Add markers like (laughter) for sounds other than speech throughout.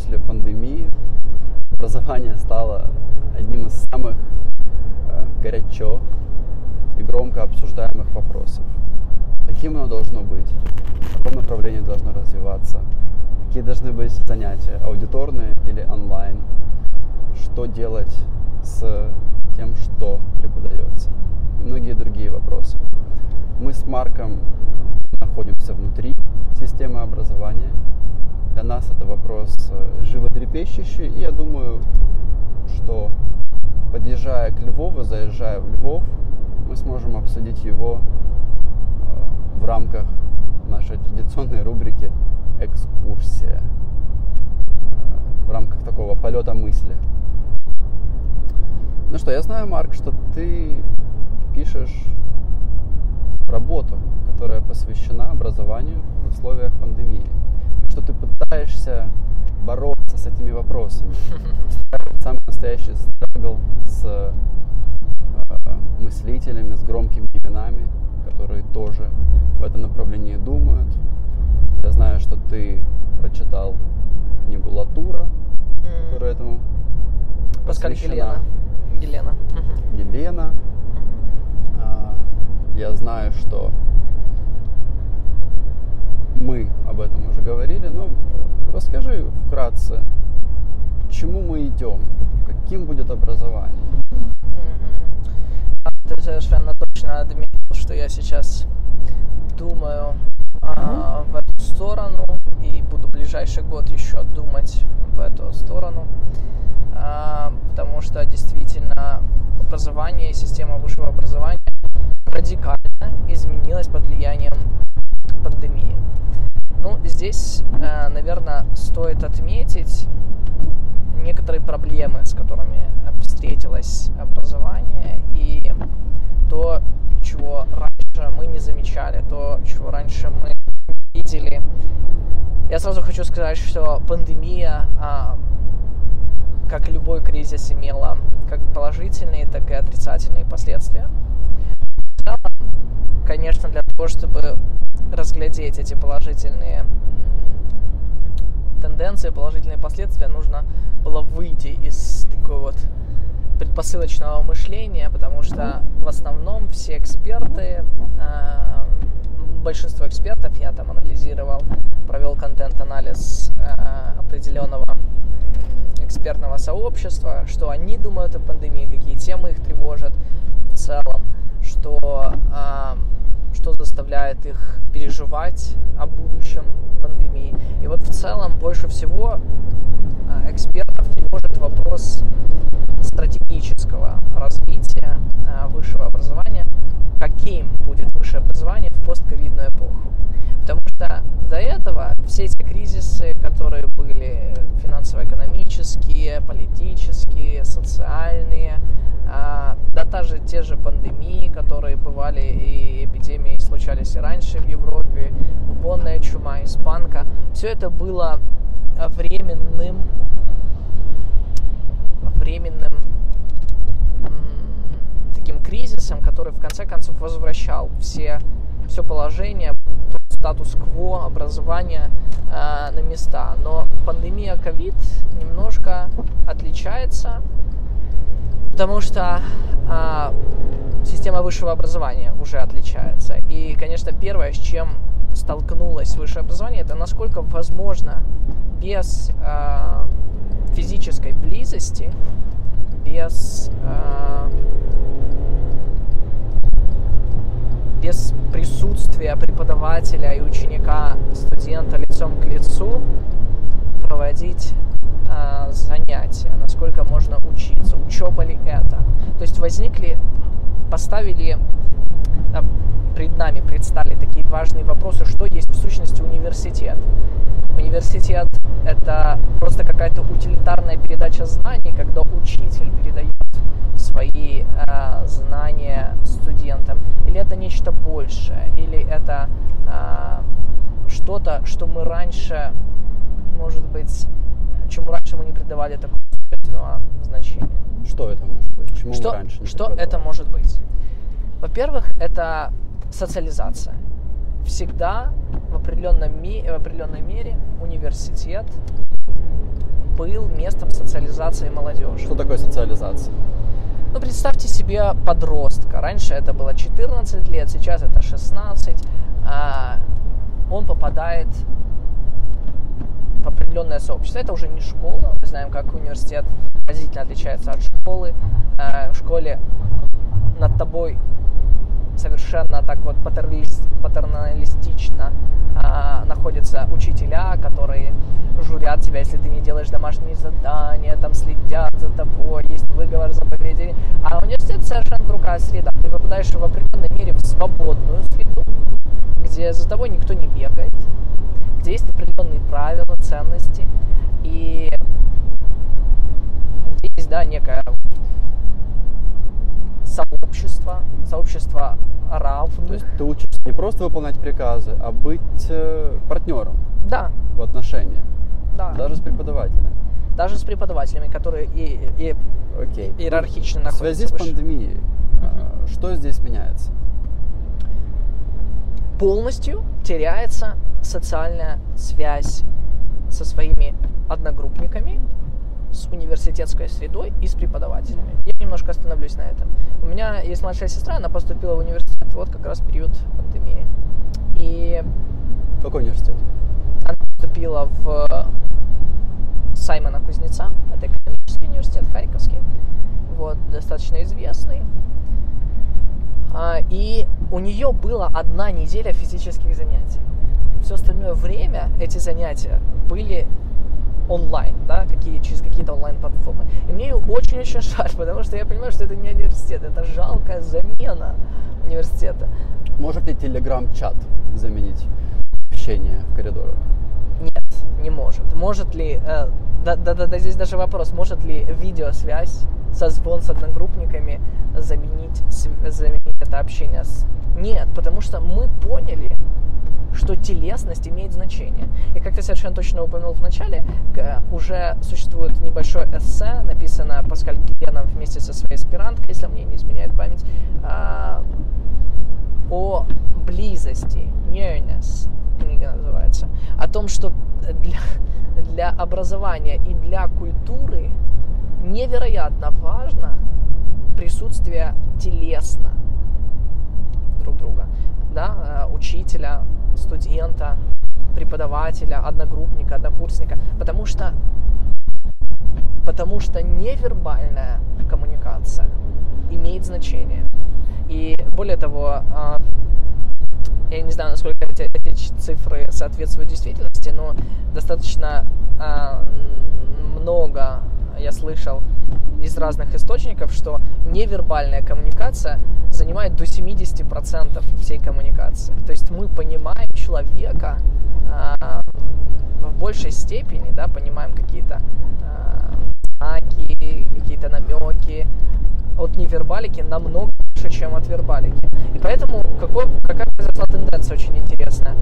после пандемии образование стало одним из самых горячо и громко обсуждаемых вопросов. Каким оно должно быть? В каком направлении должно развиваться? Какие должны быть занятия? Аудиторные или онлайн? Что делать с тем, что преподается? И многие другие вопросы. Мы с Марком находимся внутри системы образования. Для нас это вопрос э, животрепещущий, и я думаю, что подъезжая к Львову, заезжая в Львов, мы сможем обсудить его э, в рамках нашей традиционной рубрики «Экскурсия», э, в рамках такого полета мысли. Ну что, я знаю, Марк, что ты пишешь работу, которая посвящена образованию в условиях пандемии. Что ты пытаешься бороться с этими вопросами. Самый настоящий страгл с э, мыслителями, с громкими именами, которые тоже в этом направлении думают. Я знаю, что ты прочитал книгу Латура, mm. которая этому Паскаль Елена. Елена. Елена. А, я знаю, что мы об этом уже говорили, но расскажи вкратце, к чему мы идем, каким будет образование. Ты совершенно точно отметил, что я сейчас думаю а, в эту сторону и буду ближайший год еще думать в эту сторону, а, потому что действительно образование, система высшего образования радикально изменилась под влиянием пандемии. Ну, здесь, э, наверное, стоит отметить некоторые проблемы, с которыми встретилось образование, и то, чего раньше мы не замечали, то, чего раньше мы видели. Я сразу хочу сказать, что пандемия, а, как любой кризис, имела как положительные, так и отрицательные последствия. Целом, конечно, для того, чтобы разглядеть эти положительные тенденции, положительные последствия, нужно было выйти из такого вот предпосылочного мышления, потому что в основном все эксперты, э, большинство экспертов, я там анализировал, провел контент-анализ э, определенного экспертного сообщества, что они думают о пандемии, какие темы их тревожат в целом, что э, что заставляет их переживать о будущем пандемии. И вот в целом больше всего а, экспертов тревожит вопрос стратегического развития а, высшего образования, каким будет высшее образование в постковидную эпоху. Потому что до этого все эти кризисы, которые были финансово-экономические, политические, социальные, а, да та же, те же пандемии, которые бывали и эпидемии случались и раньше в Европе, бубонная чума, испанка, все это было временным, временным таким кризисом, который в конце концов возвращал все, все положение, статус-кво образования э, на места. Но пандемия ковид немножко отличается потому что а, система высшего образования уже отличается. И, конечно, первое, с чем столкнулось высшее образование, это насколько возможно без а, физической близости, без а, без присутствия преподавателя и ученика, студента лицом к лицу проводить э, занятия, насколько можно учиться, учеба ли это. То есть возникли, поставили э, перед нами, предстали такие важные вопросы, что есть в сущности университет. Университет – это просто какая-то утилитарная передача знаний, когда учитель передает свои э, знания студентам, или это нечто большее, или это э, что-то, что мы раньше, может быть, чему раньше мы не придавали такого существенного значения. Что это может быть? Чему что, раньше не Что это может быть? Во-первых, это социализация. Всегда в, определенном ми- в определенной мере университет был местом социализации молодежи. Что такое социализация? Ну, представьте себе подростка. Раньше это было 14 лет, сейчас это 16. А он попадает в определенное сообщество. Это уже не школа. Мы знаем, как университет разительно отличается от школы. А в школе над тобой совершенно так вот патерналистично а, находятся учителя, которые журят тебя, если ты не делаешь домашние задания, там следят за тобой, есть выговор заповедей. А университет совершенно другая среда. Ты попадаешь в определенной мере в свободную среду, где за тобой никто не бегает, где есть определенные правила, ценности, и где есть, да, некое сообщество, сообщество равных. То есть ты учишься не просто выполнять приказы, а быть э, партнером Да, в отношениях, да. даже с преподавателем. Даже с преподавателями, которые и, и Окей. иерархично В находятся связи с выше. пандемией, э, что здесь меняется? полностью теряется социальная связь со своими одногруппниками, с университетской средой и с преподавателями. Я немножко остановлюсь на этом. У меня есть младшая сестра, она поступила в университет вот как раз в период пандемии. И Какой университет? она поступила в Саймона Кузнеца, это экономический университет Харьковский, вот, достаточно известный. А, И у нее была одна неделя физических занятий. Все остальное время эти занятия были онлайн, да, какие, через какие-то онлайн-платформы. И мне ее очень-очень жаль, потому что я понимаю, что это не университет, это жалкая замена университета. Может ли телеграм-чат заменить общение в коридорах? Не может. Может ли, э, да, да, да, здесь даже вопрос, может ли видеосвязь, созвон с одногруппниками заменить, заменить это общение с... Нет, потому что мы поняли, что телесность имеет значение. И как ты совершенно точно упомянул в начале, уже существует небольшое эссе, написанное Паскаль Геном вместе со своей аспиранткой, если мне не изменяет память, а, о близости, nearness, книга называется, о том, что для, для образования и для культуры невероятно важно присутствие телесно друг друга, да, э, учителя, студента, преподавателя, одногруппника, однокурсника, потому что потому что невербальная коммуникация имеет значение. И более того, а, я не знаю, насколько эти, эти цифры соответствуют действительности, но достаточно м, много я слышал из разных источников, что невербальная коммуникация занимает до 70% всей коммуникации. То есть мы понимаем человека а, в большей степени, да, понимаем какие-то а, знаки, какие-то намеки от невербалики намного больше, чем от вербалики. И поэтому какой, какая произошла тенденция очень интересная.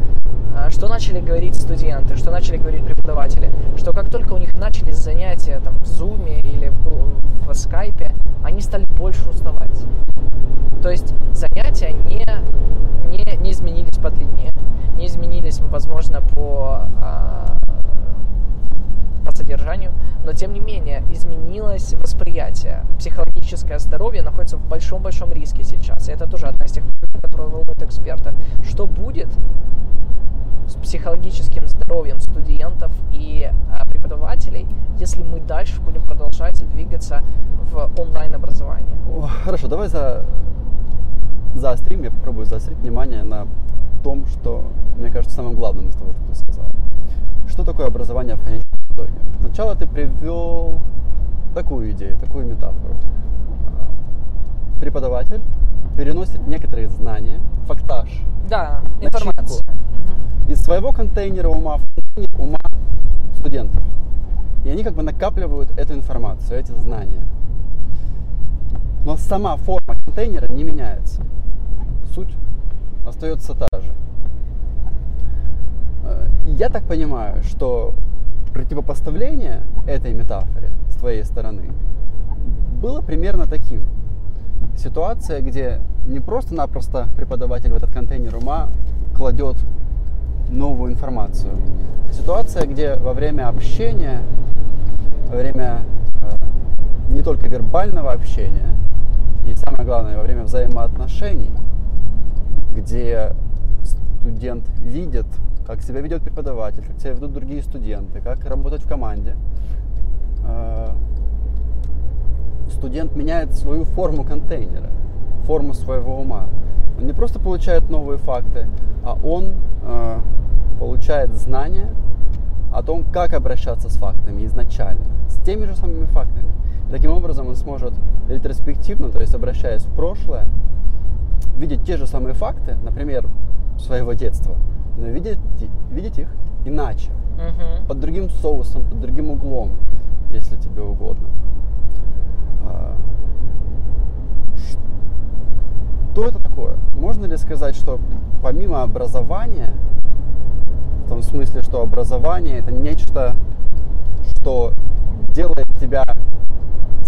А, Что начали говорить студенты, что начали говорить преподаватели, что как только у них начались занятия там, в Zoom или в, в скайпе, они стали больше уставать. То есть занятия не, не, не изменились по длине, не изменились, возможно, по, а, по содержанию, но тем не менее изменилось восприятие. Психологическое здоровье находится в большом-большом риске сейчас. И это тоже одна из тех проблем, которые волнуют эксперта. Что будет с психологическим здоровьем студентов и а, преподавателей, если мы дальше будем продолжать двигаться в онлайн-образовании? Хорошо, давай за... заострим, я попробую заострить внимание на том, что, мне кажется, самым главным из того, что ты сказал. Что такое образование в конечном итоге? Сначала ты привел такую идею, такую метафору. А, Преподаватель переносит некоторые знания, фактаж, Да, Начитку. информация. Мгм. из своего контейнера ума в контейнер ума студентов. И они как бы накапливают эту информацию, эти знания. Но сама форма контейнера не меняется. Суть остается та же. Э, Я так понимаю, что противопоставление этой метафоре с твоей стороны было примерно таким. Ситуация, где не просто-напросто преподаватель в этот контейнер ума кладет новую информацию. Ситуация, где во время общения, во время э, не только вербального общения, и самое главное, во время взаимоотношений, где студент видит, как себя ведет преподаватель, как себя ведут другие студенты, как работать в команде, э, студент меняет свою форму контейнера, форму своего ума. Он не просто получает новые факты, а он э, получает знания о том, как обращаться с фактами изначально, с теми же самыми фактами. И таким образом он сможет ретроспективно, то есть обращаясь в прошлое, видеть те же самые факты, например, своего детства, но видеть, видеть их иначе, угу. под другим соусом, под другим углом, если тебе угодно. А, что это такое? Можно ли сказать, что помимо образования, в том смысле, что образование это нечто, что делает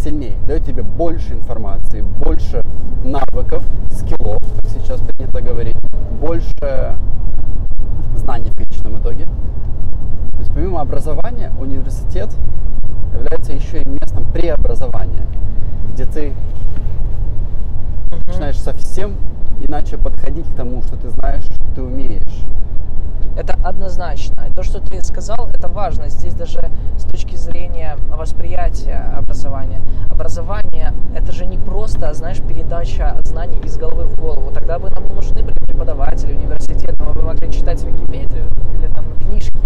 сильнее, дает тебе больше информации, больше навыков, скиллов, как сейчас принято говорить, больше знаний в конечном итоге. То есть помимо образования университет является еще и местом преобразования, где ты начинаешь совсем иначе подходить к тому, что ты знаешь, что ты умеешь. Это однозначно. И то, что ты сказал, это важно. Здесь даже с точки зрения восприятия образования. Образование – это же не просто, знаешь, передача знаний из головы в голову. Тогда бы нам не нужны были преподаватели университета, мы бы могли читать Википедию или там книжки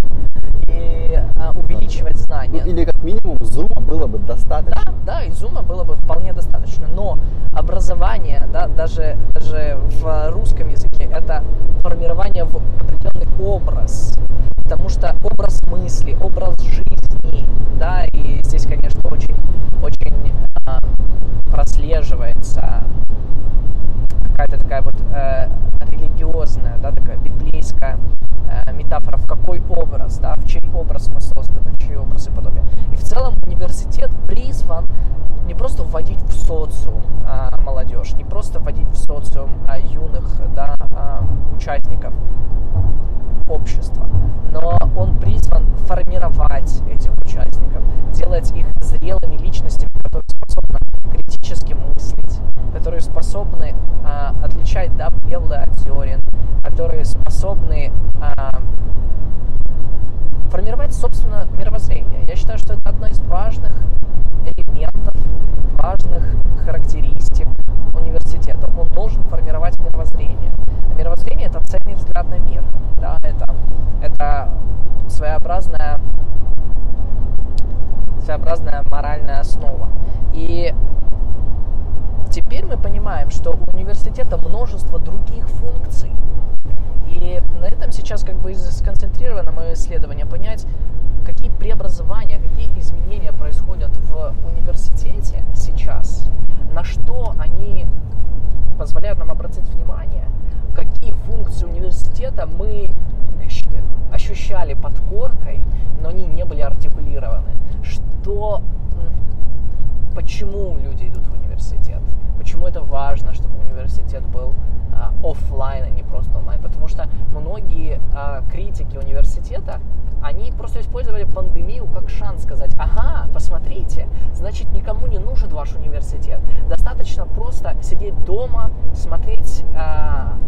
и а, увеличивать знания. Ну, или как минимум зума было бы достаточно. Да, да, и зума было бы вполне достаточно. Но образование, да, даже, даже в русском языке, это формирование в определенный образ. Потому что образ мысли, образ жизни, да, и здесь, конечно, очень, очень а, прослеживается какая-то такая вот э, религиозная, да, такая библейская э, метафора, в какой образ, да, в чей образ мы созданы, в чей образ и подобие. И в целом университет призван не просто вводить в социум э, молодежь, не просто вводить в социум э, юных, да, э, участников общества, но он призван формировать этих участников, делать их зрелыми личностями, которые способны критически мыслить, которые способны а, отличать да, белое от зерен, которые способны а, формировать, собственно, мировоззрение. Я считаю, что это одно из важных элементов, важных характеристик университета. Он должен формировать мировоззрение. А мировоззрение – это цельный взгляд на мир. Да? Это, это своеобразная, своеобразная моральная основа. И теперь мы понимаем, что у университета множество других функций. И на этом сейчас как бы исследование, понять, какие преобразования, какие изменения происходят в университете сейчас, на что они позволяют нам обратить внимание, какие функции университета мы ощущали под коркой, но они не были артикулированы. Что, почему люди идут в университет? Почему это важно, чтобы университет был а, офлайн, а не просто онлайн? Потому что многие а, критики университета, они просто использовали пандемию как шанс сказать, ага, посмотрите, значит никому не нужен ваш университет. Достаточно просто сидеть дома, смотреть а,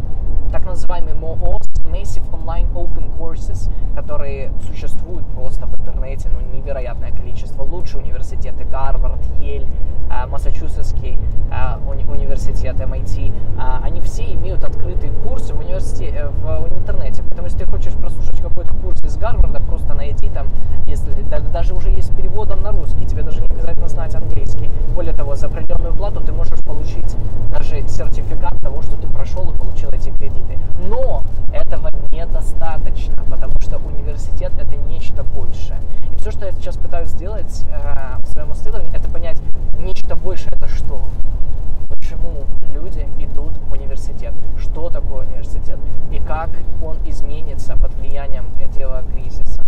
так называемый МООС, Massive Online Open Courses, которые существуют просто в интернете, ну, невероятное количество. Лучшие университеты, Гарвард, Ель, а, Массачусетский а, уни университет, MIT, а, они все имеют открытые курсы в, университете, э, в интернете. Поэтому если ты хочешь прослушать какой-то курс из Гарварда, просто найти там, если, даже уже есть переводом на русский, тебе даже не обязательно знать английский. Более того, за определенную плату ты можешь получить даже сертификат того, что ты прошел и получил эти кредиты. Но этого недостаточно, потому что университет это нечто большее. И все, что я сейчас пытаюсь сделать э, в своем исследовании, это понять, нечто большее это что? Почему люди идут в университет? Что такое университет? И как он изменится под влиянием этого кризиса?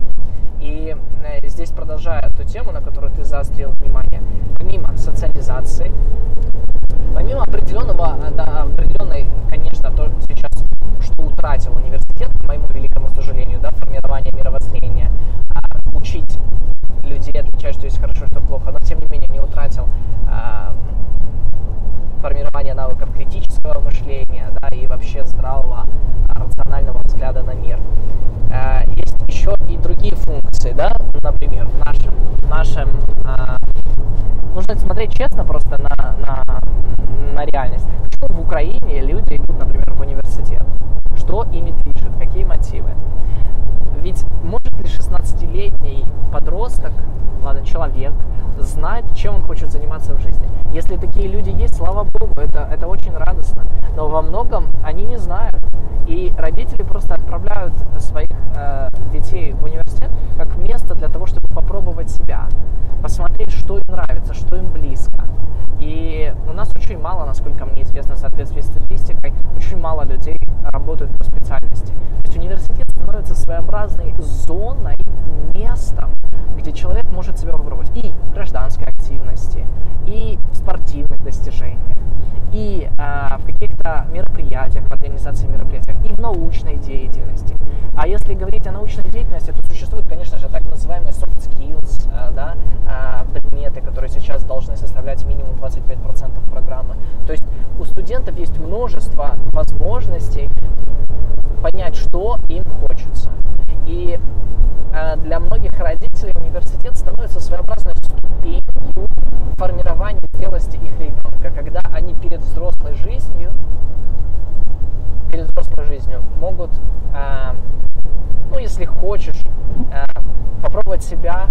И э, здесь продолжая ту тему, на которую ты заострил внимание, помимо социализации, помимо определенного, да, определенной, конечно, то сейчас, что утратил университет, к моему великому сожалению, да, формирование мировоззрения, а, учить людей отличать, что есть хорошо, что плохо, но тем не менее не утратил а, формирование навыков критического мышления, да, и вообще здравого, рационального взгляда на мир. А, есть еще и другие функции, да, например, в нашем, в нашем а, нужно смотреть честно просто на, на, на реальность. Почему в Украине люди идут, например, в университет? Что ими движет? Какие мотивы? Ведь может ли 16-летний подросток, ладно, человек, знать, чем он хочет заниматься в жизни? Если такие люди есть, слава богу, это, это очень радостно. Но во многом они не знают. И родители просто отправляют своих э, детей в университет как место для того, чтобы попробовать себя, посмотреть, что им нравится, что им близко. И у нас очень мало, насколько мне известно, в соответствии с статистикой, очень мало людей работают по специальности. То есть университет становится своеобразной зоной, местом, где человек может себя попробовать и в гражданской активности, и в спортивных достижениях, и э, в каких-то мероприятиях, в организации мероприятий, и в научной деятельности. А если говорить о научной деятельности, то существуют, конечно же, так называемые soft skills, э, да, э, предметы, которые сейчас должны составлять минимум 25% программы. То есть у студентов есть множество возможностей понять, что им хочется. И э, для многих родителей университет становится своеобразной ступенью формирования зрелости их ребенка, когда они перед взрослой жизнью, перед взрослой жизнью могут, э, ну если хочешь, э, попробовать себя,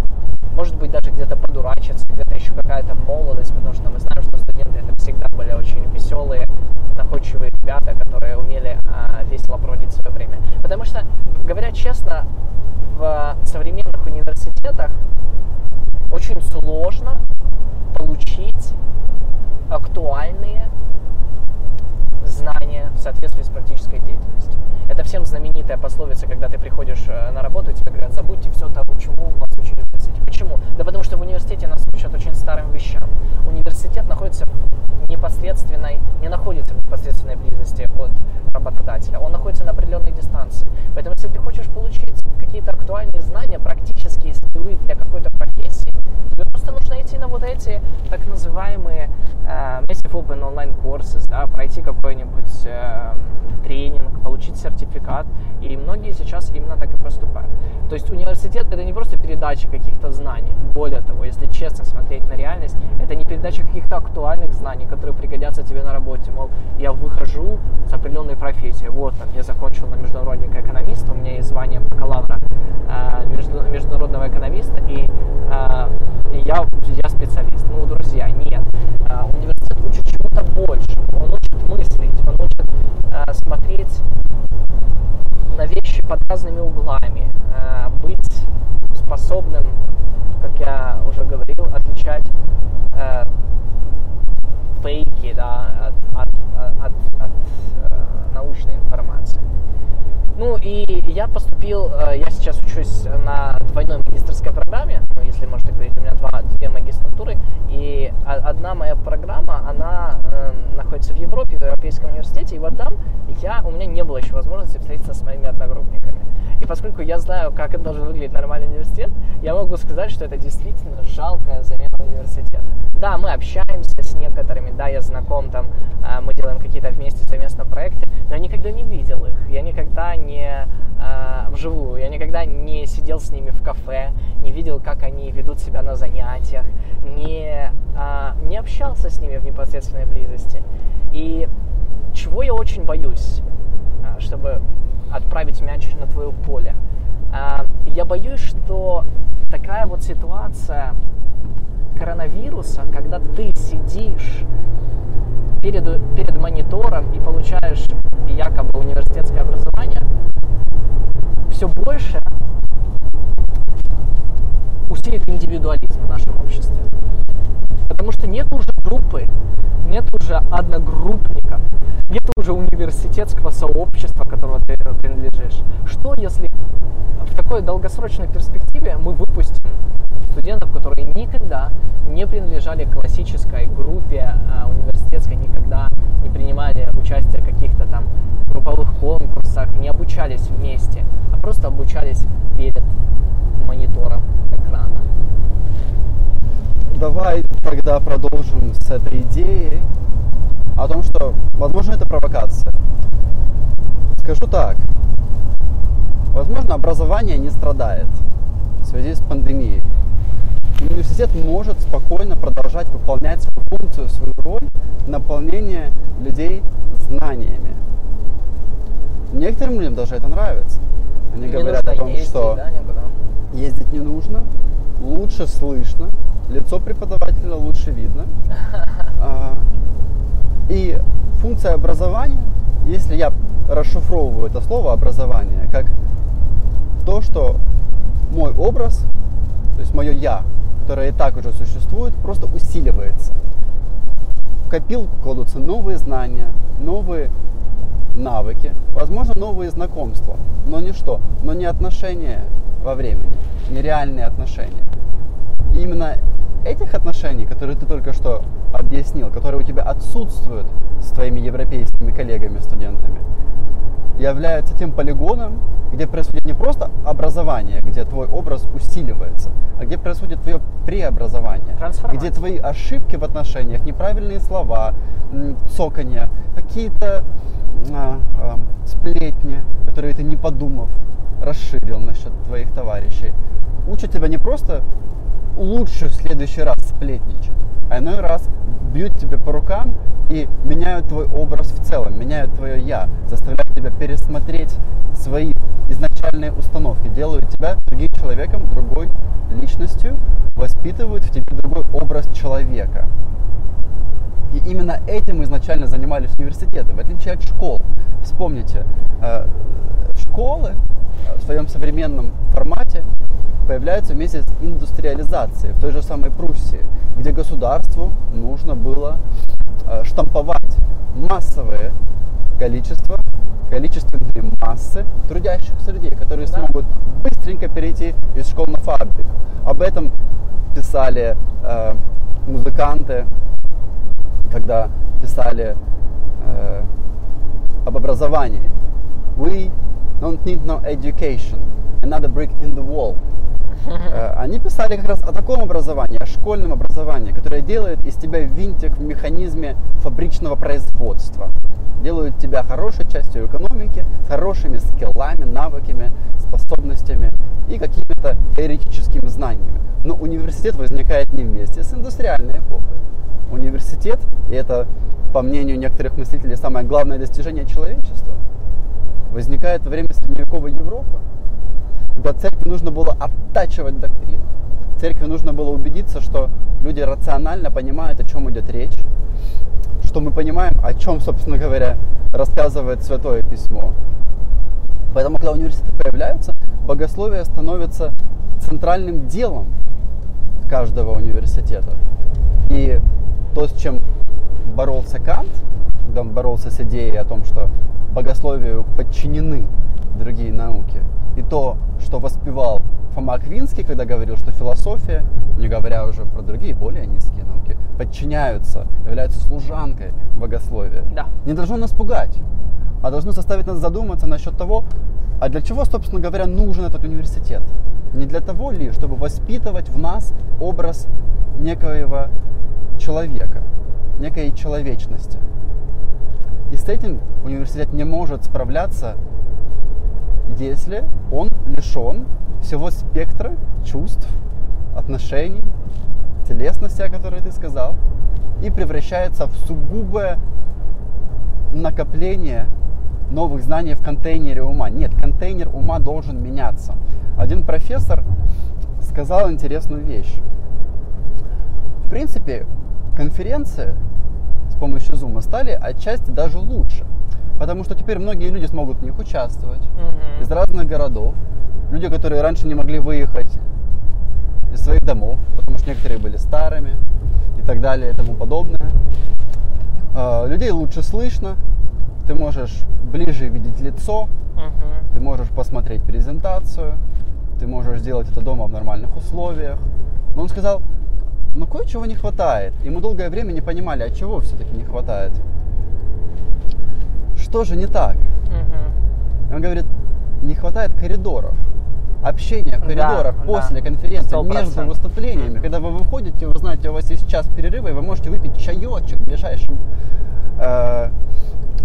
может быть даже где-то подурачиться, где-то еще какая-то молодость, потому что мы знаем, что студенты это всегда были очень веселые, находчивые ребята, которые умели э, весело проводить свое время. Потому что, говоря честно, в современных университетах очень сложно получить актуальные знания в соответствии с практической деятельностью. Это всем знаменитая пословица, когда ты приходишь э, на работу, тебе говорят, забудьте все того, чему вас учили в университете. Почему? Да потому что в университете нас учат очень старым вещам. Университет находится в непосредственной, не находится в непосредственной близости от работодателя. Он находится на определенной дистанции. Поэтому, если ты хочешь получить какие-то актуальные знания, практические скиллы для какой-то профессии, тебе просто нужно идти на вот эти так называемые э, Massive Open Online Courses, да, пройти какой-нибудь э, тренинг, получить сертификат. И многие сейчас именно так и поступают. То есть университет это не просто передача каких-то знаний. Более того, если честно смотреть на реальность, это не передача каких-то актуальных знаний, которые пригодятся тебе на работе. Мол, я выхожу с определенной профессией. Вот, там, я закончил на международника экономиста, у меня есть звание бакалавра э, между, международного экономиста, и э, я, я специалист. Ну, друзья, нет. Э, университет учит чему-то больше. Он учит мыслить, он учит э, смотреть на вещи под разными углами, э, быть способным, как я уже говорил, отличать э, фейки да, от, от, от, от э, научной информации. Ну и я поступил, я сейчас учусь на двойной магистрской программе, ну, если можно говорить, у меня два, две магистратуры, и одна моя программа, она э, находится в Европе, в Европейском университете, и вот там я, у меня не было еще возможности встретиться с моими одногруппниками. И поскольку я знаю, как это должен выглядеть нормальный университет, я могу сказать, что это действительно жалкая замена университета. Да, мы общаемся с некоторыми, да, я знаком там, э, мы делаем какие-то вместе совместно проекты, но я никогда не видел их, я никогда не э, вживую, я никогда не сидел с ними в кафе, не видел, как они ведут себя на занятиях, не, э, не общался с ними в непосредственной близости. И чего я очень боюсь, чтобы отправить мяч на твое поле. Я боюсь, что такая вот ситуация коронавируса, когда ты сидишь перед, перед монитором и получаешь якобы университетское образование, все больше усилит индивидуализм в нашем обществе. Потому что нет уже группы, нет уже одногруппников, нет уже университетского сообщества, которому ты принадлежишь. Что если в такой долгосрочной перспективе мы выпустим студентов, которые никогда не принадлежали классической группе а, университетской, никогда не принимали участие в каких-то там групповых конкурсах, не обучались вместе, а просто обучались перед монитором. Давай тогда продолжим с этой идеей о том, что, возможно, это провокация. Скажу так. Возможно, образование не страдает в связи с пандемией. Университет может спокойно продолжать выполнять свою функцию, свою роль наполнения людей знаниями. Некоторым людям даже это нравится. Они Не говорят о том, ездить, что да, никуда. ездить не нужно, лучше слышно, лицо преподавателя лучше видно. (laughs) А, И функция образования, если я расшифровываю это слово образование, как то, что мой образ, то есть мое я, которое и так уже существует, просто усиливается. В копилку кладутся новые знания, новые навыки, возможно, новые знакомства, но не что, но не отношения во времени, не реальные отношения. И именно этих отношений, которые ты только что объяснил, которые у тебя отсутствуют с твоими европейскими коллегами, студентами, являются тем полигоном, где происходит не просто образование, где твой образ усиливается, а где происходит твое преобразование, где твои ошибки в отношениях, неправильные слова, м, цоканья, какие-то а, а, сплетни, которые ты не подумав расширил насчет твоих товарищей, учат тебя не просто лучше в следующий раз сплетничать, а иной раз бьют тебя по рукам и меняют твой образ в целом, меняют твое я, заставляют тебя пересмотреть свои изначальные установки, делают тебя другим человеком, другой личностью, воспитывают в тебе другой образ человека. И именно этим изначально занимались университеты, в отличие от школ. Вспомните, э, школы э, в своем современном формате появляются вместе с индустриализацией в той же самой Пруссии, где государству нужно было э, штамповать массовое количество, количественные массы трудящихся людей, которые Да. смогут быстренько перейти из школ на фабрик. Об этом писали э, музыканты, когда писали э, об образовании. We don't need no education, another brick in the wall. Э, Они писали как раз о таком образовании, о школьном образовании, которое делает из тебя винтик в механизме фабричного производства. Делают тебя хорошей частью экономики, хорошими скиллами, навыками, способностями и какими-то теоретическими знаниями. Но университет возникает не вместе с индустриальной эпохой. Университет, и это, по мнению некоторых мыслителей, самое главное достижение человечества, возникает во время средневековой Европы когда церкви нужно было оттачивать доктрину. Церкви нужно было убедиться, что люди рационально понимают, о чем идет речь, что мы понимаем, о чем, собственно говоря, рассказывает Святое Письмо. Поэтому, когда университеты появляются, богословие становится центральным делом каждого университета. И то, с чем боролся Кант, когда он боролся с идеей о том, что богословию подчинены другие науки, и то, что воспевал Фома Аквинский, когда говорил, что философия, не говоря уже про другие более низкие науки, подчиняются, являются служанкой богословия, Да. не должно нас пугать, а должно заставить нас задуматься насчет того, а для чего, собственно говоря, нужен этот университет? Не для того ли, чтобы воспитывать в нас образ некоего человека, некой человечности. И с этим университет не может справляться, если он лишен всего спектра чувств, отношений, телесности, о которой ты сказал, и превращается в сугубое накопление новых знаний в контейнере ума. Нет, контейнер ума должен меняться. Один профессор сказал интересную вещь. В принципе, конференции с помощью Zoom стали отчасти даже лучше. Потому что теперь многие люди смогут в них участвовать Мгм. из разных городов. Люди, которые раньше не могли выехать из своих домов, потому что некоторые были старыми и так далее и тому подобное. А, Людей лучше слышно, ты можешь ближе видеть лицо, Мгм. ты можешь посмотреть презентацию, ты можешь сделать это дома в нормальных условиях. Но он сказал, но кое-чего не хватает. И мы долгое время не понимали, а чего все-таки не хватает. Что же не так? И он говорит, не хватает коридоров. Общения в Да, коридорах да. после конференции, Сто между процентов. выступлениями. Когда вы выходите, вы знаете, у вас есть час перерыва, и вы можете выпить чаечек в ближайшем э,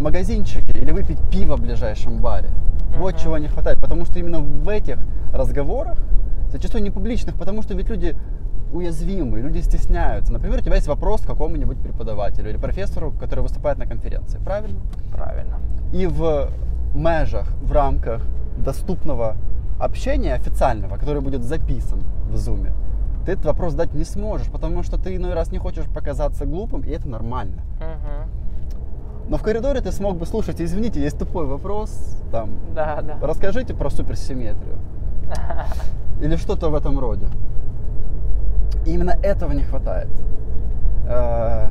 магазинчике или выпить пиво в ближайшем баре. Вот Мгм. чего не хватает. Потому что именно в этих разговорах, зачастую не публичных, потому что ведь люди уязвимы, люди стесняются. Например, у тебя есть вопрос к какому-нибудь преподавателю или профессору, который выступает на конференции. Правильно? Правильно. И в межах, в рамках доступного общения официального, который будет записан в зуме, ты этот вопрос дать не сможешь, потому что ты иной раз не хочешь показаться глупым, и это нормально. Мгм. Но в коридоре ты смог бы слушать, извините, есть тупой вопрос, там, Да, да. расскажите про суперсимметрию. (laughs) Или что-то в этом роде. И именно этого не хватает. Э,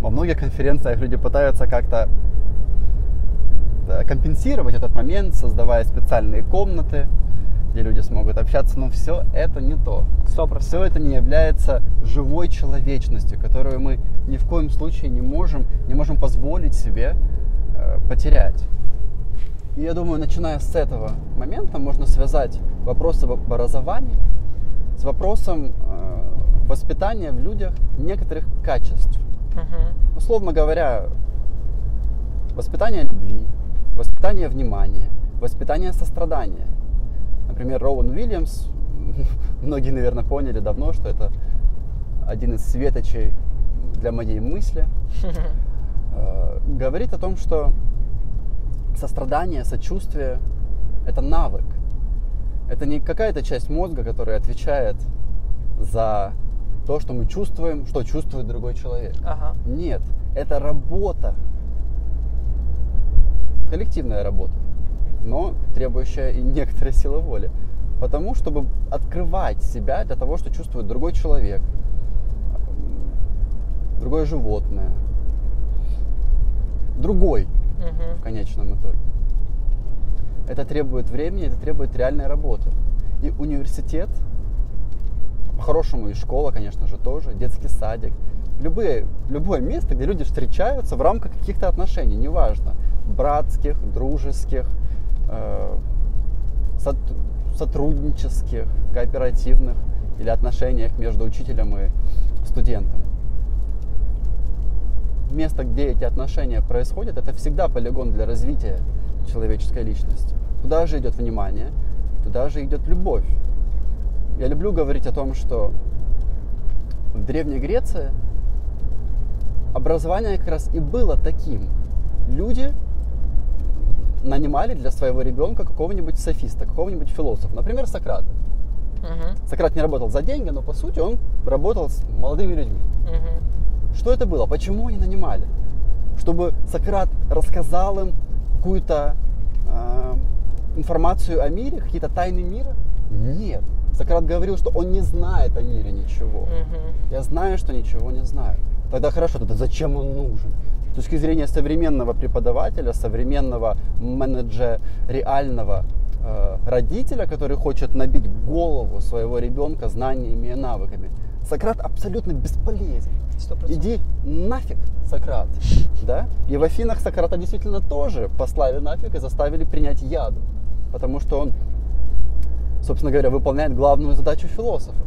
Во многих конференциях люди пытаются как-то компенсировать этот момент, создавая специальные комнаты, где люди смогут общаться, но все это не то. Сто процентов. Все это не является живой человечностью, которую мы ни в коем случае не можем, не можем позволить себе э, потерять. И я думаю, начиная с этого момента можно связать вопрос об образовании с вопросом э, воспитания в людях некоторых качеств. Мгм. Условно говоря, воспитание любви, воспитание внимания, воспитание сострадания. Например, Роуэн Уильямс, (laughs) многие, наверное, поняли давно, что это один из светочей для моей мысли, (laughs) э, говорит о том, что сострадание, сочувствие – это навык. Это не какая-то часть мозга, которая отвечает за то, что мы чувствуем, что чувствует другой человек. Ага. Нет, это работа. Коллективная работа, но требующая и некоторой силы воли. Потому, чтобы открывать себя для того, что чувствует другой человек, другое животное, другой Мгм. в конечном итоге. Это требует времени, это требует реальной работы. И университет, по-хорошему и школа, конечно же, тоже, детский садик, любые, любое место, где люди встречаются в рамках каких-то отношений, неважно, братских, дружеских, э, сот- сотруднических, кооперативных или отношениях между учителем и студентом место, где эти отношения происходят, это всегда полигон для развития человеческой личности. Туда же идет внимание, туда же идет любовь. Я люблю говорить о том, что в Древней Греции образование как раз и было таким. Люди нанимали для своего ребенка какого-нибудь софиста, какого-нибудь философа, например, Сократа. Мгм. Сократ не работал за деньги, но по сути он работал с молодыми людьми. Мгм. Что это было? Почему они нанимали? Чтобы Сократ рассказал им какую-то э, информацию о мире, какие-то тайны мира? Нет. Сократ говорил, что он не знает о мире ничего. Мгм. Я знаю, что ничего не знаю. Тогда хорошо, тогда зачем он нужен? С точки зрения современного преподавателя, современного менеджера, реального э, родителя, который хочет набить голову своего ребенка знаниями и навыками, Сократ абсолютно бесполезен. Сто процентов. Иди нафиг, Сократ. Да? И в Афинах Сократа действительно тоже послали нафиг и заставили принять яду. Потому что он, собственно говоря, выполняет главную задачу философа.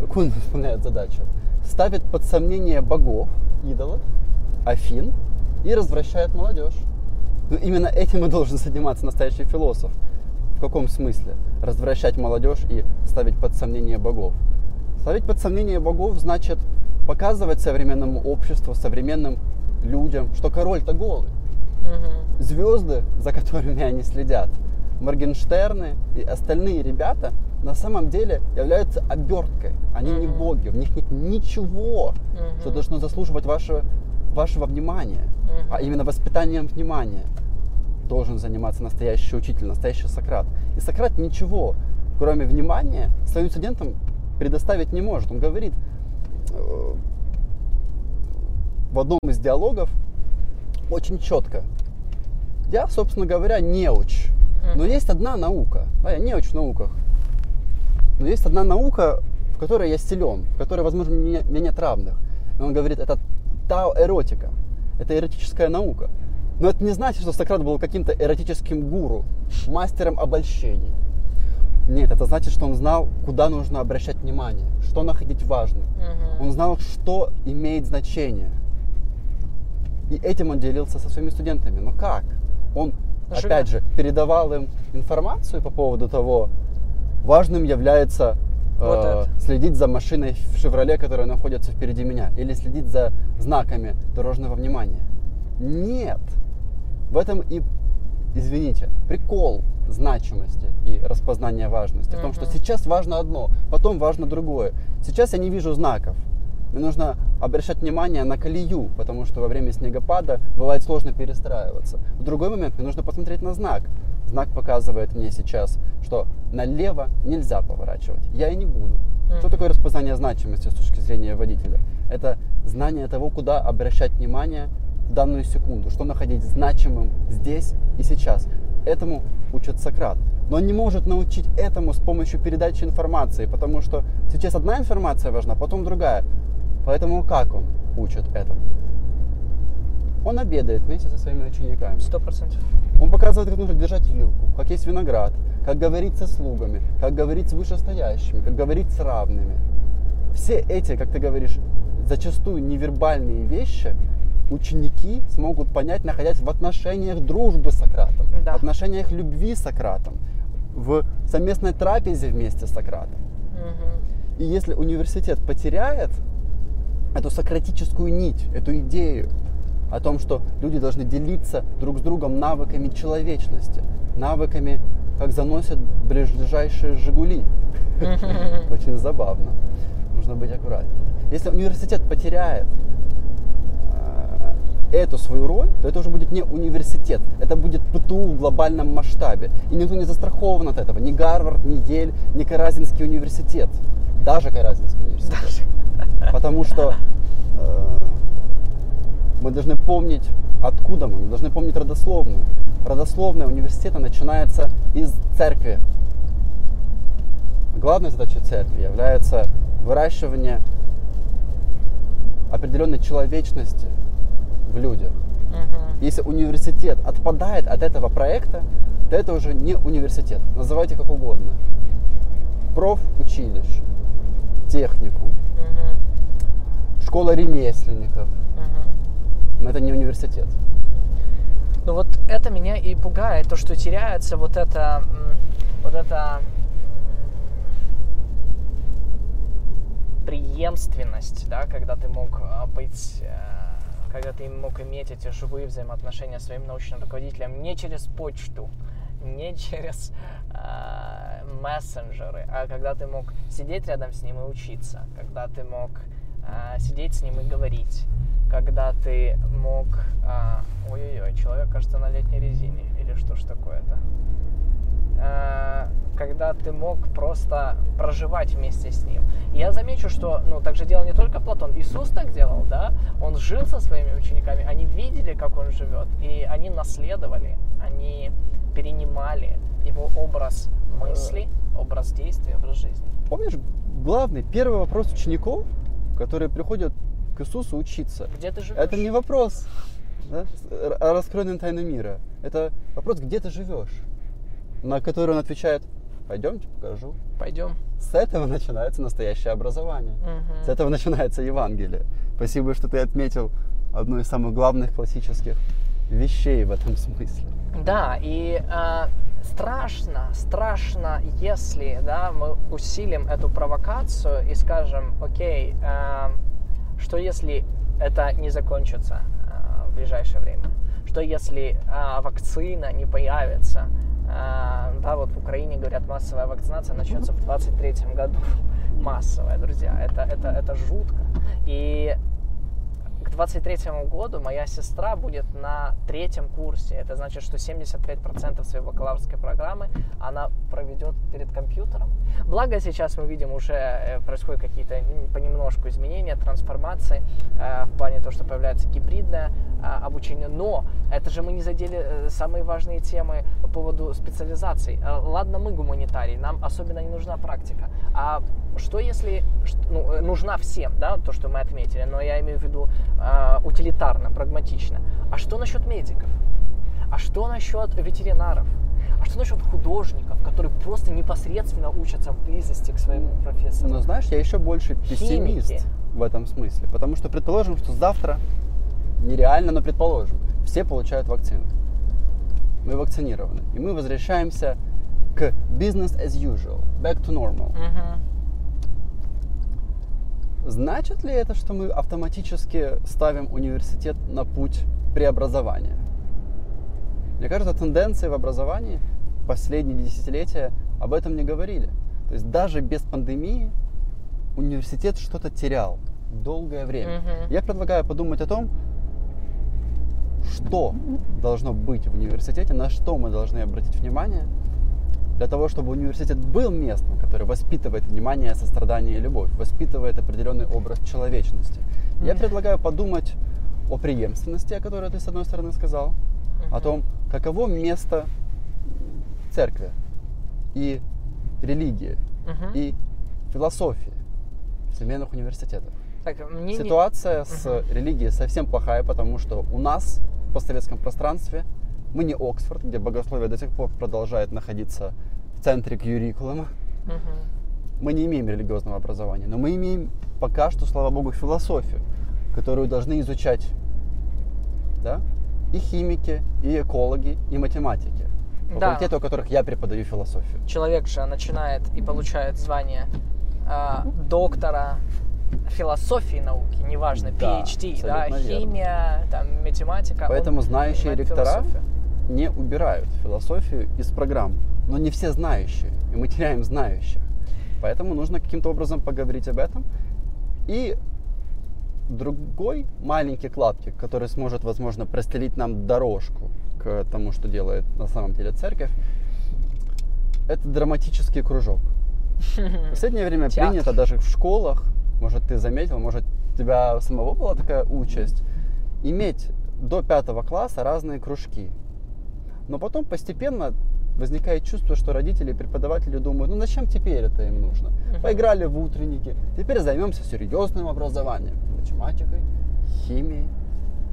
Какую он выполняет задачу? Ставит под сомнение богов, идолов, Афин и развращает молодежь. Ну, именно этим и должен заниматься настоящий философ. В каком смысле? Развращать молодежь и ставить под сомнение богов. Ставить под сомнение богов значит показывать современному обществу, современным людям, что король-то голый. Мгм. Звезды, за которыми они следят, Моргенштерны и остальные ребята на самом деле являются оберткой. Они не Мгм. боги, в них нет ничего, Мгм. что должно заслуживать вашего, вашего внимания. Мгм. А именно воспитанием внимания должен заниматься настоящий учитель, настоящий Сократ. И Сократ ничего, кроме внимания, своим студентам предоставить не может. Он говорит э, в одном из диалогов очень четко. Я, собственно говоря, неуч. Но есть одна наука. Да, я неуч в науках. Но есть одна наука, в которой я силен, в которой, возможно, меня, меня нет равных. И он говорит, это тао-эротика. Это эротическая наука. Но это не значит, что Сократ был каким-то эротическим гуру, мастером обольщений. Нет, это значит, что он знал, куда нужно обращать внимание, что находить важным. Мгм. Он знал, что имеет значение. И этим он делился со своими студентами. Но как? Он, Живя. опять же, передавал им информацию по поводу того, важным является Вот э, это. следить за машиной в «Шевроле», которая находится впереди меня, или следить за знаками дорожного внимания. Нет. В этом и, извините, прикол значимости и распознания важности. В том, что сейчас важно одно, потом важно другое. Сейчас я не вижу знаков. Мне нужно обращать внимание на колею, потому что во время снегопада бывает сложно перестраиваться. В другой момент мне нужно посмотреть на знак. Знак показывает мне сейчас, что налево нельзя поворачивать. Я и не буду. Что такое распознание значимости с точки зрения водителя? Это знание того, куда обращать внимание в данную секунду, что находить значимым здесь и сейчас. Этому учит Сократ. Но он не может научить этому с помощью передачи информации, потому что сейчас одна информация важна, потом другая. Поэтому как он учит этому? Он обедает вместе со своими учениками. Сто процентов. Он показывает, как нужно держать вилку, как есть виноград, как говорить со слугами, как говорить с вышестоящими, как говорить с равными. Все эти, как ты говоришь, зачастую невербальные вещи ученики смогут понять, находясь в отношениях дружбы с Сократом, Да. в отношениях любви с Сократом, в совместной трапезе вместе с Сократом. Мгм. И если университет потеряет эту сократическую нить, эту идею о том, что люди должны делиться друг с другом навыками человечности, навыками, как заносят ближайшие Жигули. Очень забавно. Нужно быть аккуратнее. Если университет потеряет э, эту свою роль, то это уже будет не университет, это будет ПТУ в глобальном масштабе. И никто не застрахован от этого. Ни Гарвард, ни Ель, ни Каразинский университет. Даже Каразинский университет. (laughs) Потому что э, мы должны помнить, откуда мы. Мы должны помнить родословную. Родословная университета начинается из церкви. Главной задачей церкви является выращивание определенной человечности в людях. Мгм. Если университет отпадает от этого проекта, то это уже не университет. Называйте как угодно. Профучилище, техникум, Мгм. школа ремесленников. Мгм. Но это не университет. Ну вот это меня и пугает, то, что теряется вот это, вот это преемственность, да, когда ты мог а, быть, э, когда ты мог иметь эти живые взаимоотношения с своим научным руководителем не через почту, не через э, мессенджеры, а когда ты мог сидеть рядом с ним и учиться, когда ты мог э, сидеть с ним и говорить, когда ты мог... а, Ой-ой-ой, человек, кажется, на летней резине. Или что ж такое-то? А, когда ты мог просто проживать вместе с ним. Я замечу, что, ну, так же делал не только Платон, Иисус так делал, да? Он жил со своими учениками, они видели, как он живет, и они наследовали, они перенимали его образ мысли, образ действия, образ жизни. Помнишь, главный, первый вопрос учеников, которые приходят к Иисусу учиться, Где ты живешь? это не вопрос да, раскройной тайны мира. Это вопрос, где ты живешь, на который он отвечает, пойдемте покажу. Пойдем. С этого начинается настоящее образование. Мгм. С этого начинается Евангелие. Спасибо, что ты отметил одну из самых главных классических вещей в этом смысле. Да, и э, страшно, страшно, если да, мы усилим эту провокацию и скажем, окей, э, что если это не закончится э, в ближайшее время? Что если э, вакцина не появится? Э, да, вот в Украине говорят, массовая вакцинация начнется в 23 году. (laughs) Массовая, друзья, это, это, это жутко. И 23 году моя сестра будет на третьем курсе. Это значит, что 75% своей бакалаврской программы она проведет перед компьютером. Благо сейчас мы видим уже э, происходят какие-то понемножку изменения, трансформации э, в плане того, что появляется гибридное а, обучения. Но это же мы не задели э, самые важные темы по поводу специализаций. Э, ладно, мы гуманитарий, нам особенно не нужна практика. А что если ну, э, нужна всем, да, то, что мы отметили, но я имею в виду э, утилитарно, прагматично. А что насчет медиков? А что насчет ветеринаров? А что насчет художников, которые просто непосредственно учатся в близости к своему профессору? Но знаешь, я еще больше пессимист Химики. в этом смысле. Потому что предположим, что завтра, нереально, но предположим, все получают вакцину. Мы вакцинированы. И мы возвращаемся к business as usual, back to normal. Uh-huh. Значит ли это, что мы автоматически ставим университет на путь преобразования? Мне кажется, тенденции в образовании последние десятилетия об этом не говорили. То есть даже без пандемии университет что-то терял долгое время. Угу. Я предлагаю подумать о том, что должно быть в университете, на что мы должны обратить внимание, для того, чтобы университет был местом, которое воспитывает внимание, сострадание и любовь, воспитывает определенный образ человечности. Mm-hmm. Я предлагаю подумать о преемственности, о которой ты с одной стороны сказал, mm-hmm. о том, каково место церкви и религии mm-hmm. и философии в современных университетах. Так, мне Ситуация не... с uh-huh. религией совсем плохая, потому что у нас в постсоветском пространстве мы не Оксфорд, где богословие до сих пор продолжает находиться в центре кьюрикулума. Угу. Мы не имеем религиозного образования, но мы имеем пока что, слава богу, философию, которую должны изучать да? и химики, и экологи, и математики. Факультеты, да. у которых я преподаю философию. Человек же начинает и получает звание э, доктора философии науки, неважно, да, PhD, да, химия, там, математика. Поэтому знающие ректора философию не убирают философию из программ, но не все знающие, и мы теряем знающих. Поэтому нужно каким-то образом поговорить об этом. И другой маленький клаптик, который сможет, возможно, простелить нам дорожку к тому, что делает на самом деле церковь, это драматический кружок. В последнее время Театр. принято даже в школах, может, ты заметил, может, у тебя самого была такая участь, иметь до пятого класса разные кружки. Но потом постепенно возникает чувство, что родители и преподаватели думают, ну зачем теперь это им нужно? Поиграли в утренники, теперь займемся серьезным образованием, математикой, химией,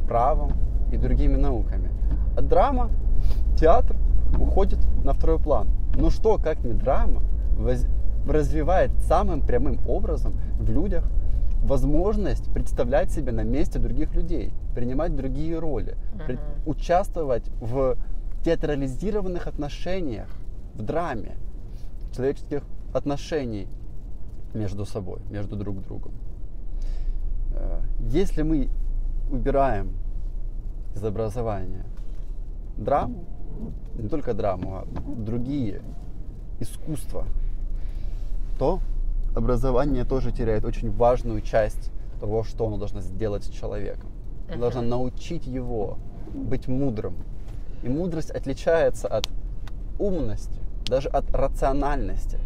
правом и другими науками. А драма, театр уходит на второй план. Ну что, как не драма, воз... развивает самым прямым образом в людях возможность представлять себя на месте других людей, принимать другие роли, uh-huh. участвовать в театрализированных отношениях, в драме, человеческих отношений между собой, между друг другом. Э, если мы убираем из образования драму, не только драму, а другие искусства, то образование тоже теряет очень важную часть того, что оно должно сделать с человеком. Оно должно научить его быть мудрым, и мудрость отличается от умности, даже от рациональности.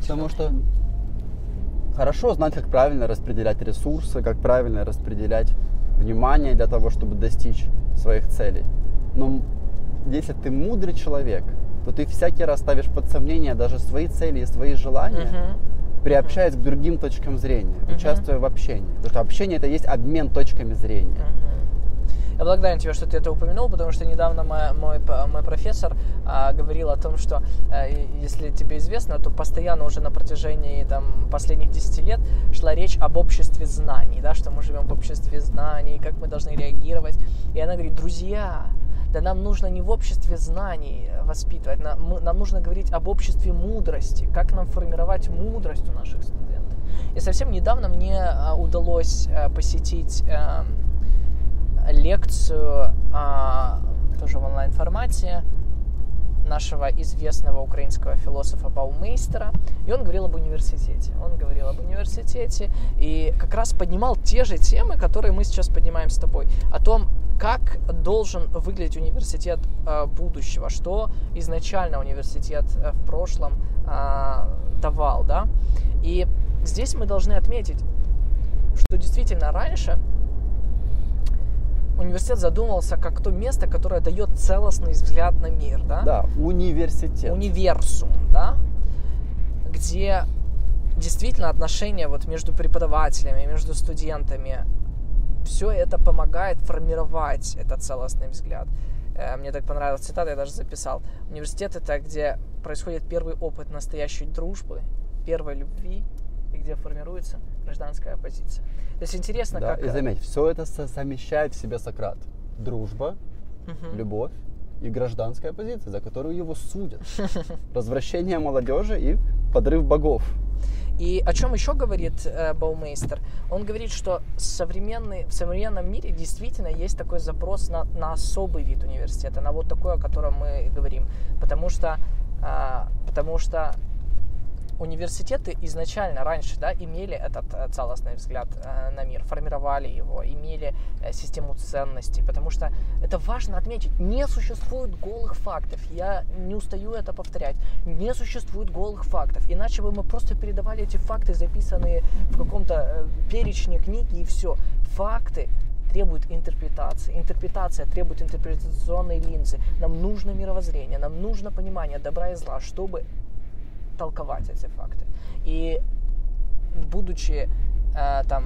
Потому что хорошо знать, как правильно распределять ресурсы, как правильно распределять внимание для того, чтобы достичь своих целей. Но если ты мудрый человек, то ты всякий раз ставишь под сомнение даже свои цели и свои желания, uh-huh. приобщаясь uh-huh. к другим точкам зрения, uh-huh. участвуя в общении. Потому что общение это есть обмен точками зрения. Uh-huh. Я благодарен тебе, что ты это упомянул, потому что недавно мой, мой, мой профессор а, говорил о том, что, а, если тебе известно, то постоянно уже на протяжении там, последних 10 лет шла речь об обществе знаний, да, что мы живем в обществе знаний, как мы должны реагировать. И она говорит, друзья, да нам нужно не в обществе знаний воспитывать, нам, нам нужно говорить об обществе мудрости, как нам формировать мудрость у наших студентов. И совсем недавно мне а, удалось посетить эм, лекцию а, тоже в онлайн-формате нашего известного украинского философа Баумейстера, и он говорил об университете. Он говорил об университете и как раз поднимал те же темы, которые мы сейчас поднимаем с тобой, о том, как должен выглядеть университет э, будущего, что изначально университет э, в прошлом э, давал, да. И здесь мы должны отметить, что действительно раньше университет задумывался как то место, которое дает целостный взгляд на мир, да? Да, университет. Универсум, да? Где действительно отношения вот между преподавателями, между студентами, все это помогает формировать этот целостный взгляд. Э, мне так понравилась цитата, я даже записал. Университет это где происходит первый опыт настоящей дружбы, первой любви, и где формируется гражданская оппозиция. То есть интересно, да, как... И заметь, все это совмещает в себе Сократ. Дружба, угу. любовь и гражданская оппозиция, за которую его судят. (laughs) Развращение молодежи и подрыв богов. И о чем еще говорит э, Баумейстер? Он говорит, что современный, в современном мире действительно есть такой запрос на, на особый вид университета, на вот такой, о котором мы говорим. Потому что, э, потому что университеты изначально раньше да, имели этот э, целостный взгляд э, на мир, формировали его, имели э, систему ценностей, потому что это важно отметить, не существует голых фактов, я не устаю это повторять, не существует голых фактов, иначе бы мы просто передавали эти факты, записанные в каком-то перечне книги и все. Факты требует интерпретации. Интерпретация требует интерпретационной линзы. Нам нужно мировоззрение, нам нужно понимание добра и зла, чтобы толковать эти факты. И будучи э, там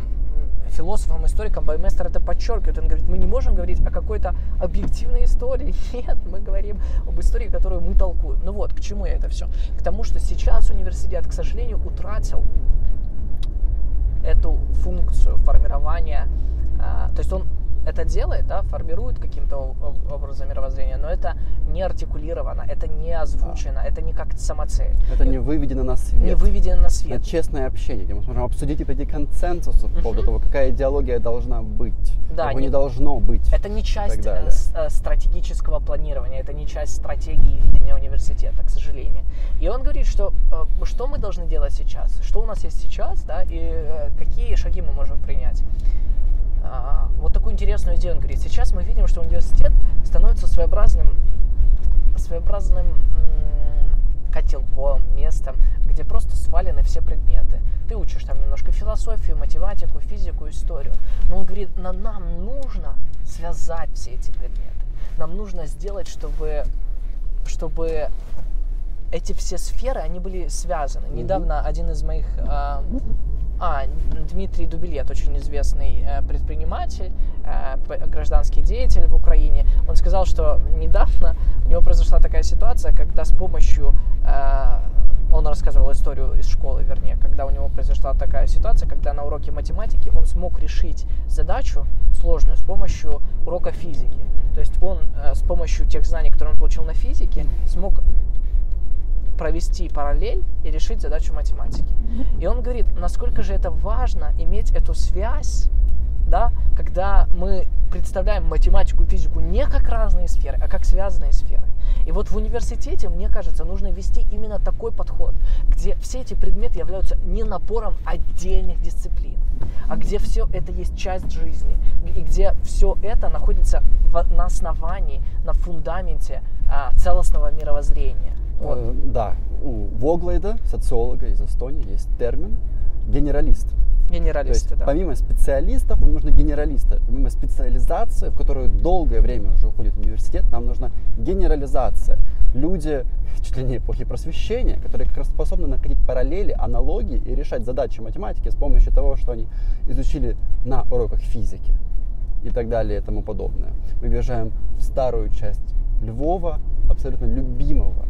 философом, историком, Байместер это подчеркивает. Он говорит, мы не можем говорить о какой-то объективной истории. (laughs) Нет, мы говорим об истории, которую мы толкуем. Ну вот, к чему я это все? К тому, что сейчас университет, к сожалению, утратил эту функцию формирования. Э, то есть он это делает, да, формирует каким-то образом мировоззрения, но это не артикулировано, это не озвучено, да. это не как самоцель. Это не выведено на свет. Не выведено на свет. Это честное общение, где мы сможем обсудить и прийти к консенсусу по поводу того, какая идеология должна быть, да, не, не должно быть. Это не часть э, э, стратегического планирования, это не часть стратегии видения университета, к сожалению. И он говорит, что э, что мы должны делать сейчас, что у нас есть сейчас, да, и какие шаги мы можем принять. А, вот такую интересную идею он говорит. Сейчас мы видим, что университет становится своеобразным, своеобразным котелком, местом, где просто свалены все предметы. Ты учишь там немножко философию, математику, физику, историю. Но он говорит, но нам нужно связать все эти предметы. Нам нужно сделать, чтобы, чтобы эти все сферы, они были связаны. Недавно один из моих а, а, Дмитрий Дубилет, очень известный э, предприниматель, э, гражданский деятель в Украине, он сказал, что недавно у него произошла такая ситуация, когда с помощью, э, он рассказывал историю из школы, вернее, когда у него произошла такая ситуация, когда на уроке математики он смог решить задачу сложную с помощью урока физики. То есть он с помощью тех знаний, которые он получил на физике, смог провести параллель и решить задачу математики. И он говорит, насколько же это важно иметь эту связь, да, когда мы представляем математику и физику не как разные сферы, а как связанные сферы. И вот в университете, мне кажется, нужно вести именно такой подход, где все эти предметы являются не напором отдельных дисциплин, а где все это есть часть жизни, и где все это находится в, на основании, на фундаменте а, целостного мировоззрения. Вот. Э, да, у Воглайда, социолога из Эстонии, есть термин генералист. Генералисты, есть, да. Помимо специалистов, нам нужны генералисты. Помимо специализации, в которую долгое время уже уходит в университет, нам нужна генерализация. Люди (laughs) чуть ли не эпохи просвещения, которые как раз способны находить параллели, аналогии и решать задачи математики с помощью того, что они изучили на уроках физики и так далее и тому подобное. Мы въезжаем в старую часть Львова, абсолютно любимого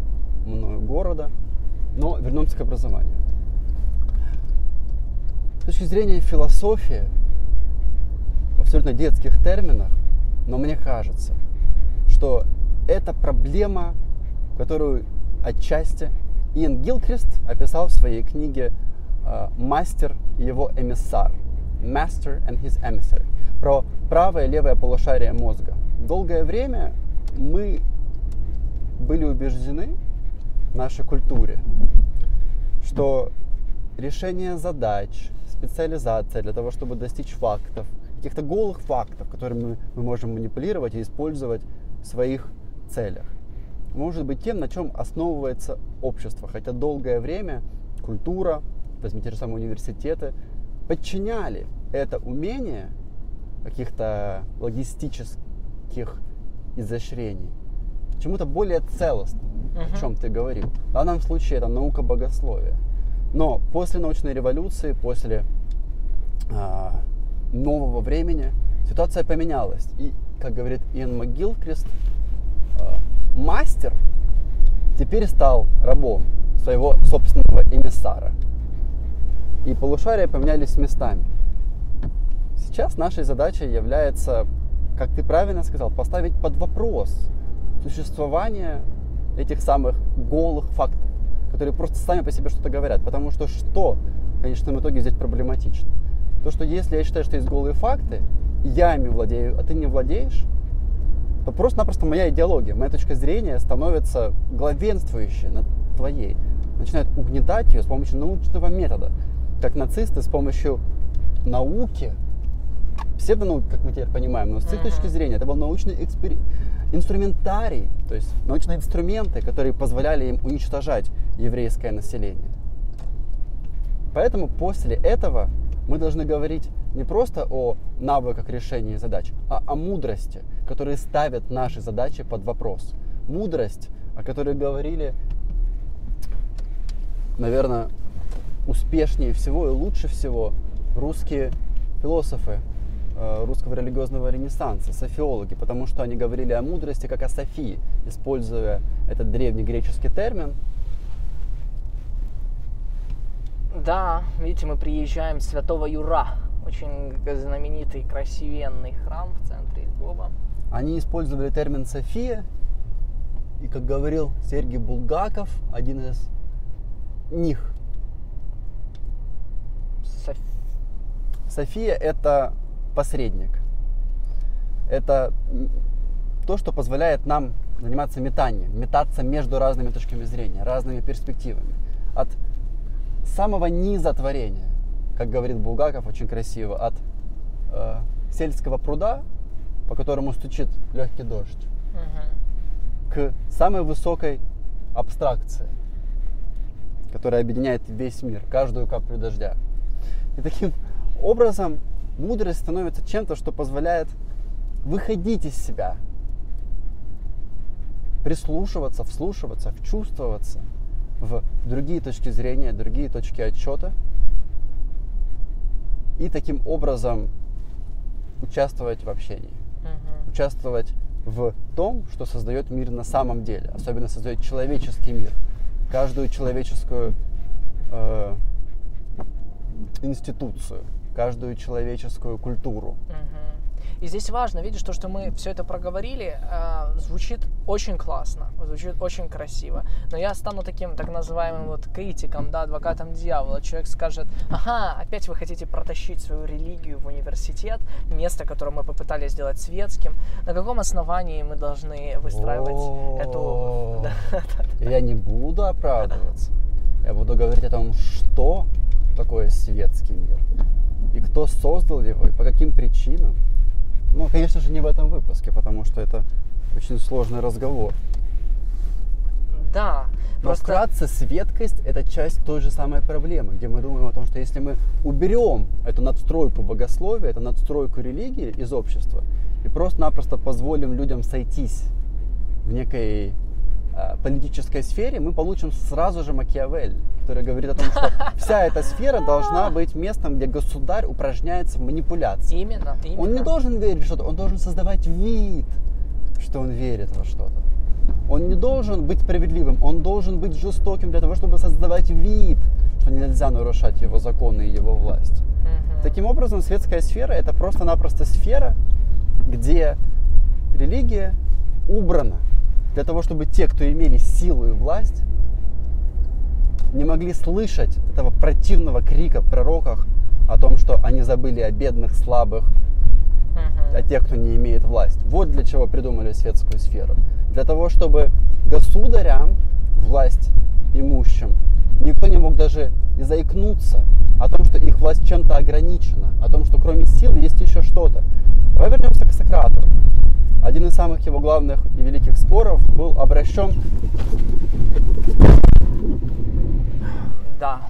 мною города, но вернемся к образованию. С точки зрения философии, в абсолютно детских терминах, но мне кажется, что это проблема, которую отчасти Иэн Гилкрист описал в своей книге э, «Мастер и его эмиссар» Master and His Emissary про правое и левое полушарие мозга. Долгое время мы были убеждены, нашей культуре, что решение задач, специализация для того, чтобы достичь фактов, каких-то голых фактов, которыми мы можем манипулировать и использовать в своих целях, может быть тем, на чем основывается общество. Хотя долгое время культура, возьмите те же самые университеты, подчиняли это умение каких-то логистических изощрений, чему-то более целостному, Мгм. о чем ты говорил. В данном случае это наука богословия. Но после научной революции, после а, нового времени ситуация поменялась. И, как говорит Иэн МcГилкрест, а, мастер теперь стал рабом своего собственного эмиссара. И полушария поменялись местами. Сейчас нашей задачей является, как ты правильно сказал, поставить под вопрос существование этих самых голых фактов, которые просто сами по себе что-то говорят. Потому что что, в конечном итоге, здесь проблематично? То, что если я считаю, что есть голые факты, я ими владею, а ты не владеешь, то просто-напросто моя идеология, моя точка зрения становится главенствующей над твоей. Начинают угнетать ее с помощью научного метода. Как нацисты с помощью науки, псевдонауки, как мы теперь понимаем, но с их точки зрения это был научный экспери- инструментарий, то есть научные инструменты, которые позволяли им уничтожать еврейское население. Поэтому после этого мы должны говорить не просто о навыках решения задач, а о мудрости, которые ставят наши задачи под вопрос. Мудрость, о которой говорили, наверное, успешнее всего и лучше всего русские философы русского религиозного ренессанса, софиологи, потому что они говорили о мудрости как о Софии, используя этот древний греческий термин Да, видите, мы приезжаем с Святого Юра. Очень знаменитый, красивенный храм в центре Львова. Они использовали термин София, и, как говорил Сергей Булгаков, один из них, Соф- София это посредник. Это то, что позволяет нам заниматься метанием, метаться между разными точками зрения, разными перспективами. От самого низа творения, как говорит Булгаков очень красиво, от э, сельского пруда, по которому стучит легкий дождь, Мгм. к самой высокой абстракции, которая объединяет весь мир, каждую каплю дождя. И таким образом мудрость становится чем-то, что позволяет выходить из себя, прислушиваться, вслушиваться, вчувствоваться в другие точки зрения, другие точки отчета и таким образом участвовать в общении Мгм. участвовать в том, что создает мир на самом деле, особенно создает человеческий мир, каждую человеческую э, институцию, каждую человеческую культуру. И здесь важно, видишь, то, что мы все это проговорили, э, звучит очень классно, звучит очень красиво. Но я стану таким так называемым вот критиком, да, адвокатом дьявола. Человек скажет, ага, опять вы хотите протащить свою религию в университет, место, которое мы попытались сделать светским. На каком основании мы должны выстраивать эту... (laughs) Я не буду оправдываться. Я буду говорить о том, что такое светский мир. И кто создал его, и по каким причинам. Ну, конечно же, не в этом выпуске, потому что это очень сложный разговор. Да, Но вкратце, светкость – это часть той же самой проблемы, где мы думаем о том, что если мы уберем эту надстройку богословия, эту надстройку религии из общества и просто-напросто позволим людям сойтись в некой политической сфере, мы получим сразу же Макиавелли, который говорит о том, что (laughs) вся эта сфера должна быть местом, где государь упражняется в манипуляции. Именно, именно. Он не должен верить в что-то, он должен создавать вид, что он верит во что-то. Он не должен быть справедливым, он должен быть жестоким для того, чтобы создавать вид, что нельзя нарушать его законы и его власть. Мгм. Таким образом, светская сфера это просто-напросто сфера, где религия убрана для того, чтобы те, кто имели силу и власть, не могли слышать этого противного крика в пророках о том, что они забыли о бедных, слабых, о тех, кто не имеет власть. Вот для чего придумали светскую сферу. Для того, чтобы государям, власть имущим, никто не мог даже и заикнуться о том, что их власть чем-то ограничена, о том, что кроме сил есть еще что-то. Давай вернемся к Сократу. Один из самых его главных и великих споров был обращен Да,